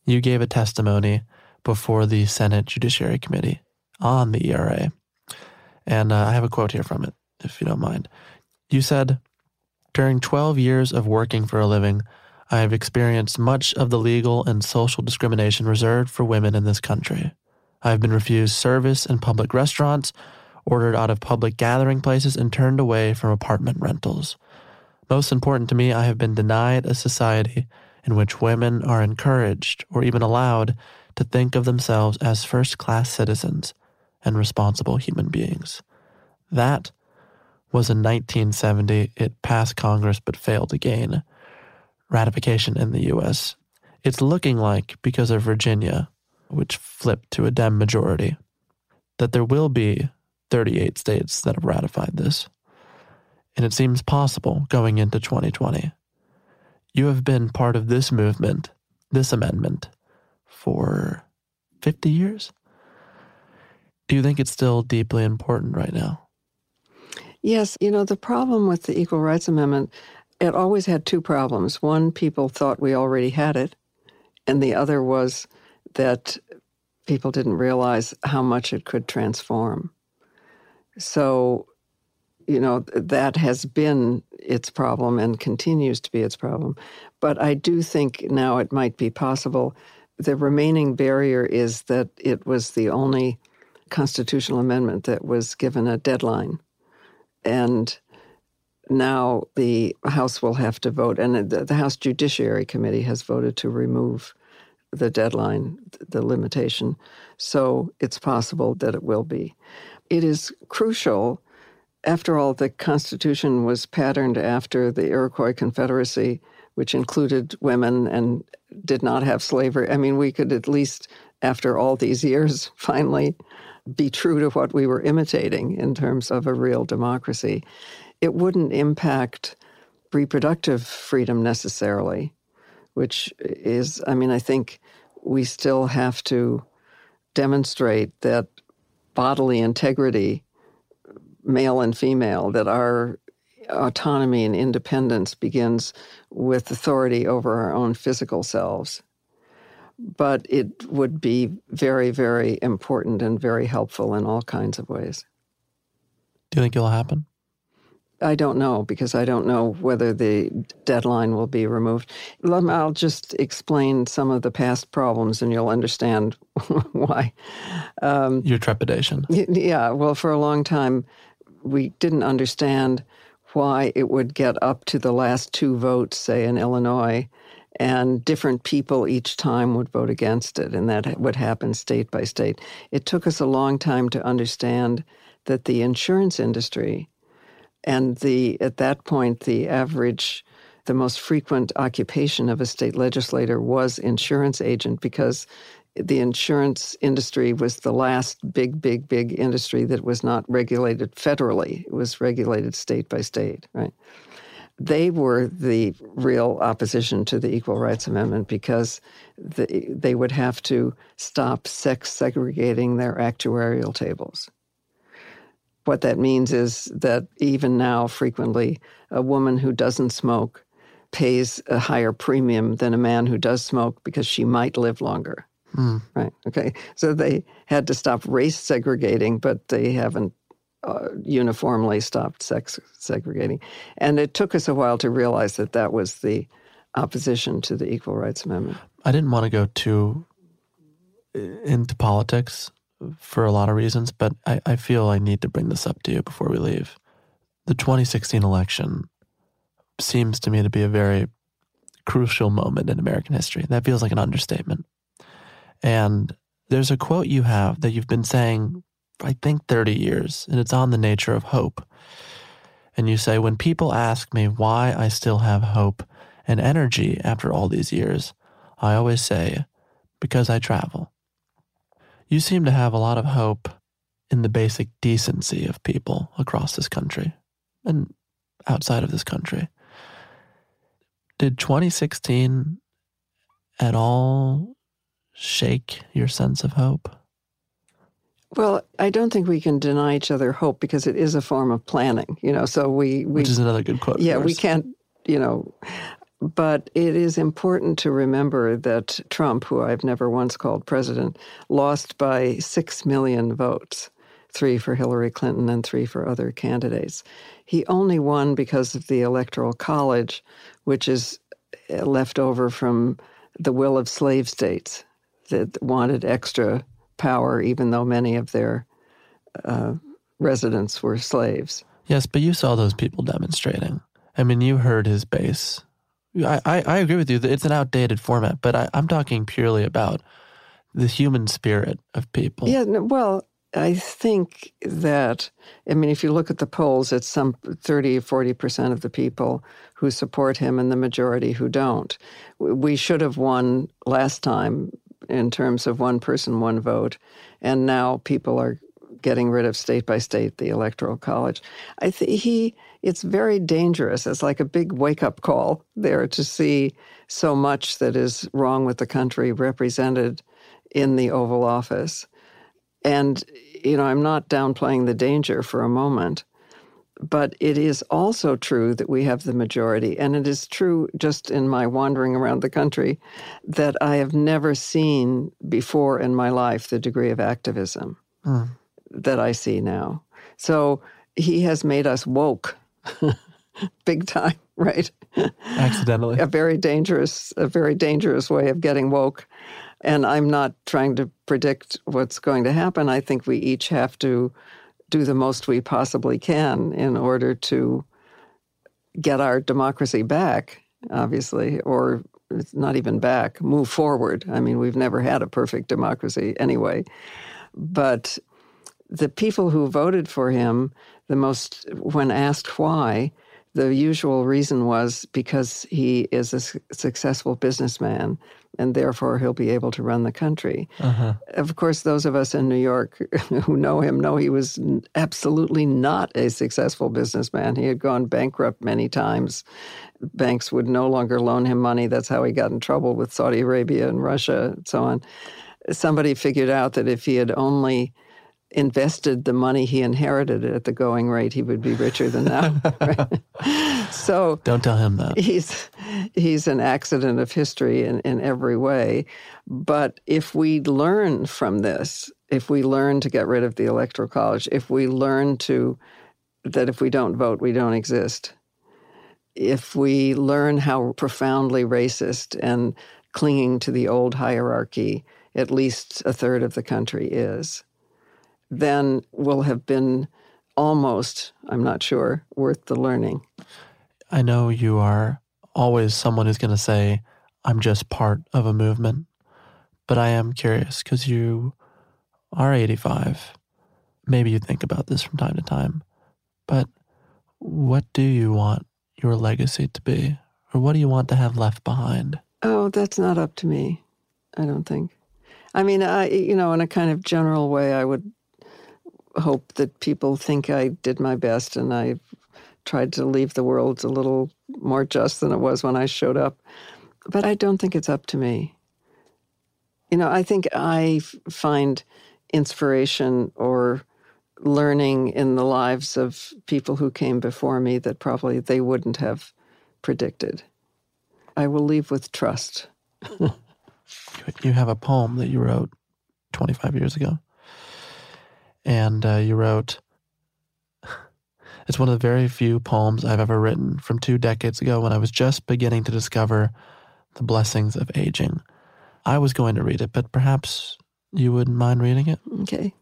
you gave a testimony before the Senate Judiciary Committee on the ERA. And uh, I have a quote here from it, if you don't mind. You said, During 12 years of working for a living, I have experienced much of the legal and social discrimination reserved for women in this country. I have been refused service in public restaurants, ordered out of public gathering places, and turned away from apartment rentals. Most important to me, I have been denied a society in which women are encouraged or even allowed to think of themselves as first class citizens and responsible human beings. That was in 1970. It passed Congress but failed to gain ratification in the U.S. It's looking like, because of Virginia, which flipped to a Dem majority, that there will be 38 states that have ratified this. And it seems possible going into 2020. You have been part of this movement, this amendment, for 50 years? Do you think it's still deeply important right now? Yes. You know, the problem with the Equal Rights Amendment, it always had two problems. One, people thought we already had it, and the other was that people didn't realize how much it could transform. So, you know, that has been its problem and continues to be its problem. But I do think now it might be possible. The remaining barrier is that it was the only constitutional amendment that was given a deadline. And now the House will have to vote, and the, House Judiciary Committee has voted to remove the deadline, the limitation. So it's possible that it will be. It is crucial. After all, the Constitution was patterned after the Iroquois Confederacy, which included women and did not have slavery. I mean, we could at least, after all these years, finally be true to what we were imitating in terms of a real democracy. It wouldn't impact reproductive freedom necessarily, which is, I mean, I think we still have to demonstrate that bodily integrity, male and female, that our autonomy and independence begins with authority over our own physical selves but it would be very, very important and very helpful in all kinds of ways. Do you think it'll happen? I don't know because I don't know whether the deadline will be removed. I'll just explain some of the past problems and you'll understand why. Um, Your trepidation. Yeah, well, for a long time, we didn't understand why it would get up to the last two votes, say in Illinois, and different people each time would vote against it, and that would happen state by state. It took us a long time to understand that the insurance industry and the at that point the average the most frequent occupation of a state legislator was insurance agent because the insurance industry was the last big, big, big industry that was not regulated federally. It was regulated state by state, right? they were the real opposition to the Equal Rights Amendment because the, they would have to stop sex segregating their actuarial tables. What that means is that even now, frequently, a woman who doesn't smoke pays a higher premium than a man who does smoke because she might live longer. Mm. Right. Okay. So they had to stop race segregating, but they haven't uh, uniformly stopped sex segregating. And it took us a while to realize that that was the opposition to the Equal Rights Amendment. I didn't want to go too uh, into politics for a lot of reasons, but I, I feel I need to bring this up to you before we leave. The 2016 election seems to me to be a very crucial moment in American history. That feels like an understatement. And there's a quote you have that you've been saying I think, 30 years, and it's on the nature of hope. And you say, when people ask me why I still have hope and energy after all these years, I always say, because I travel. You seem to have a lot of hope in the basic decency of people across this country and outside of this country. Did 2016 at all shake your sense of hope? Well, I don't think we can deny each other hope because it is a form of planning, you know. So we, we which is another good quote. Yeah, we can't, you know. But it is important to remember that Trump, who I've never once called president, lost by six million votes, three for Hillary Clinton and three for other candidates. He only won because of the Electoral College, which is left over from the will of slave states that wanted extra power, even though many of their uh, residents were slaves. Yes, but you saw those people demonstrating. I mean, you heard his base. I, I, I agree with you that it's an outdated format, but I, I'm talking purely about the human spirit of people. Yeah, well, I think that, I mean, if you look at the polls, it's some 30 or 40% of the people who support him and the majority who don't. We should have won last time in terms of one person, one vote. And now people are getting rid of state by state the electoral college. I think he it's very dangerous. It's like a big wake up call there to see so much that is wrong with the country represented in the Oval Office. And you know, I'm not downplaying the danger for a moment. But it is also true that we have the majority. And it is true, just in my wandering around the country, that I have never seen before in my life the degree of activism mm. that I see now. So he has made us woke big time, right? Accidentally. a very dangerous, a very dangerous way of getting woke. And I'm not trying to predict what's going to happen. I think we each have to do the most we possibly can in order to get our democracy back, obviously, or not even back, move forward. I mean, we've never had a perfect democracy anyway. But the people who voted for him, the most, when asked why, the usual reason was because he is a su- successful businessman and therefore he'll be able to run the country. Uh-huh. Of course, those of us in New York who know him know he was absolutely not a successful businessman. He had gone bankrupt many times. Banks would no longer loan him money. That's how he got in trouble with Saudi Arabia and Russia and so on. Somebody figured out that if he had only invested the money he inherited at the going rate, he would be richer than now. so don't tell him that. He's he's an accident of history in, in every way. But if we learn from this, if we learn to get rid of the electoral college, if we learn to that if we don't vote, we don't exist. If we learn how profoundly racist and clinging to the old hierarchy at least a third of the country is, then will have been almost, I'm not sure, worth the learning. I know you are always someone who's going to say, I'm just part of a movement. But I am curious because you are 85. Maybe you think about this from time to time. But what do you want your legacy to be? Or what do you want to have left behind? Oh, that's not up to me, I don't think. I mean, I, you know, in a kind of general way, I would hope that people think I did my best and I tried to leave the world a little more just than it was when I showed up. But I don't think it's up to me. You know, I think I find inspiration or learning in the lives of people who came before me that probably they wouldn't have predicted. I will leave with trust. you have a poem that you wrote 25 years ago and uh, you wrote, It's one of the very few poems I've ever written from two decades ago when I was just beginning to discover the blessings of aging. I was going to read it, but perhaps you wouldn't mind reading it? Okay.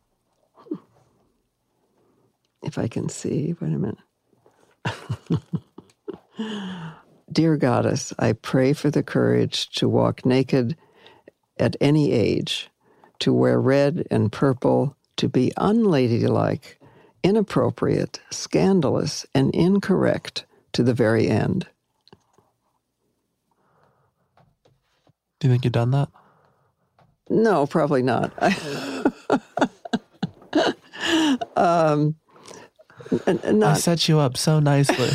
If I can see, wait a minute. Dear Goddess, I pray for the courage to walk naked at any age, to wear red and purple to be unladylike, inappropriate, scandalous, and incorrect to the very end. Do you think you've done that? No, probably not. um, not, I set you up so nicely.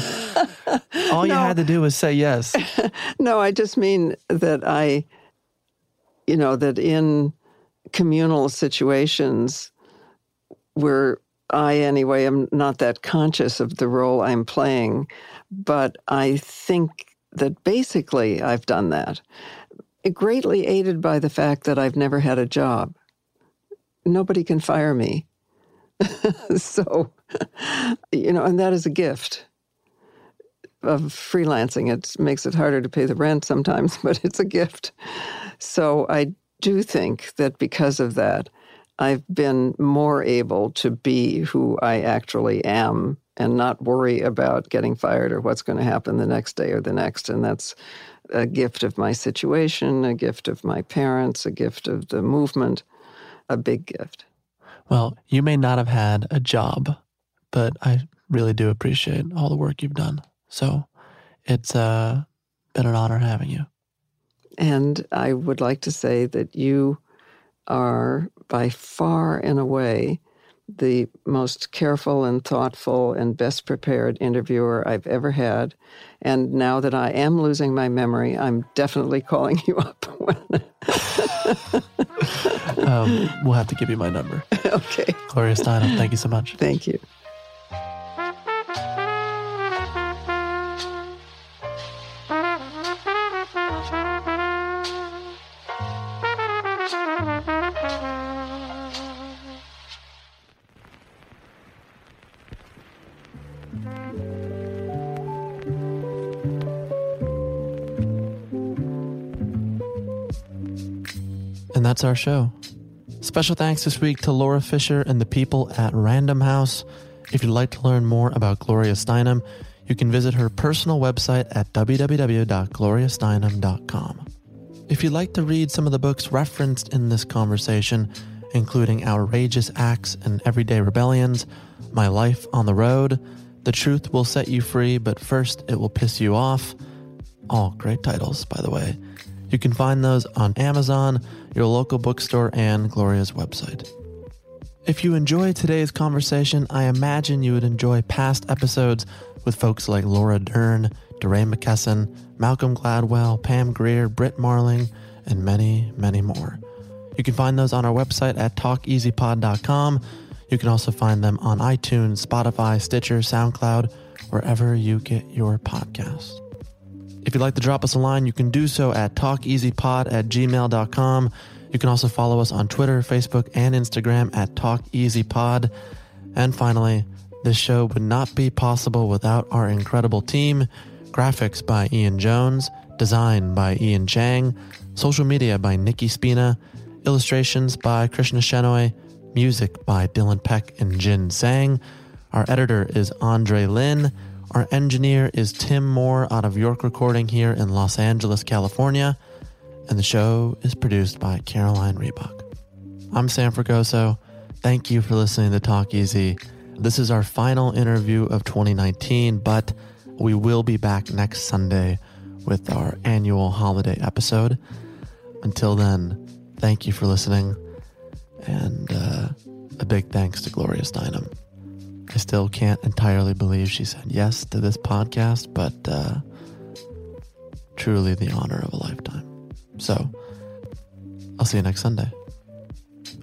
All you had to do was say yes. no, I just mean that I, you know, that in communal situations, where I, anyway, am not that conscious of the role I'm playing, but I think that basically I've done that. Greatly aided by the fact that I've never had a job. Nobody can fire me. so, you know, and that is a gift. of freelancing. It makes it harder to pay the rent sometimes, but it's a gift. So I do think that because of that, I've been more able to be who I actually am and not worry about getting fired or what's going to happen the next day or the next. And that's a gift of my situation, a gift of my parents, a gift of the movement, a big gift. Well, you may not have had a job, but I really do appreciate all the work you've done. So it's uh, been an honor having you. And I would like to say that you are by far and away the most careful and thoughtful and best prepared interviewer I've ever had. And now that I am losing my memory, I'm definitely calling you up. um, we'll have to give you my number. okay. Gloria Steinem, thank you so much. Thank you. And that's our show. Special thanks this week to Laura Fisher and the people at Random House. If you'd like to learn more about Gloria Steinem, you can visit her personal website at www.gloriasteinem.com. If you'd like to read some of the books referenced in this conversation, including Outrageous Acts and Everyday Rebellions, My Life on the Road, The Truth Will Set You Free, but First It Will Piss You Off, all great titles, by the way. You can find those on Amazon, your local bookstore, and Gloria's website. If you enjoy today's conversation, I imagine you would enjoy past episodes with folks like Laura Dern, DeRay McKesson, Malcolm Gladwell, Pam Grier, Britt Marling, and many, many more. You can find those on our website at talkeasypod.com. You can also find them on iTunes, Spotify, Stitcher, SoundCloud, wherever you get your podcasts. If you'd like to drop us a line, you can do so at talkeasypod at gmail.com. You can also follow us on Twitter, Facebook, and Instagram at talkeasypod. And finally, this show would not be possible without our incredible team. Graphics by Ian Jones, design by Ian Chang, social media by Nikki Spina, illustrations by Krishna Shenoy, music by Dylan Peck and Jin Sang. Our editor is Andre Lin. Our engineer is Tim Moore out of York Recording here in Los Angeles, California. And the show is produced by Caroline Reebok. I'm Sam Fragoso. Thank you for listening to Talk Easy. This is our final interview of 2019, but we will be back next Sunday with our annual holiday episode. Until then, thank you for listening. And uh, a big thanks to Gloria Steinem. I still can't entirely believe she said yes to this podcast, but uh, truly the honor of a lifetime. So, I'll see you next Sunday.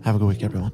Have a good week, everyone.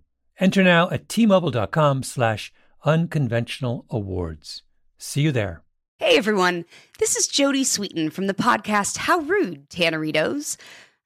Enter now at tmobile.com slash unconventional awards. See you there. Hey everyone, this is Jodie Sweetin from the podcast How Rude, Tanneritos.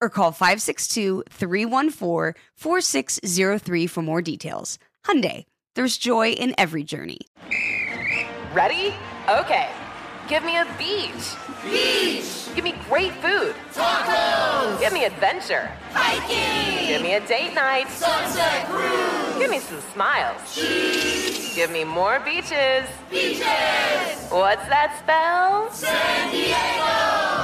or call 562-314-4603 for more details. Hyundai, there's joy in every journey. Ready? Okay. Give me a beach. Beach. Give me great food. Tacos. Give me adventure. Hiking. Give me a date night. Sunset cruise. Give me some smiles. Cheese. Give me more beaches. Beaches. What's that spell? San Diego.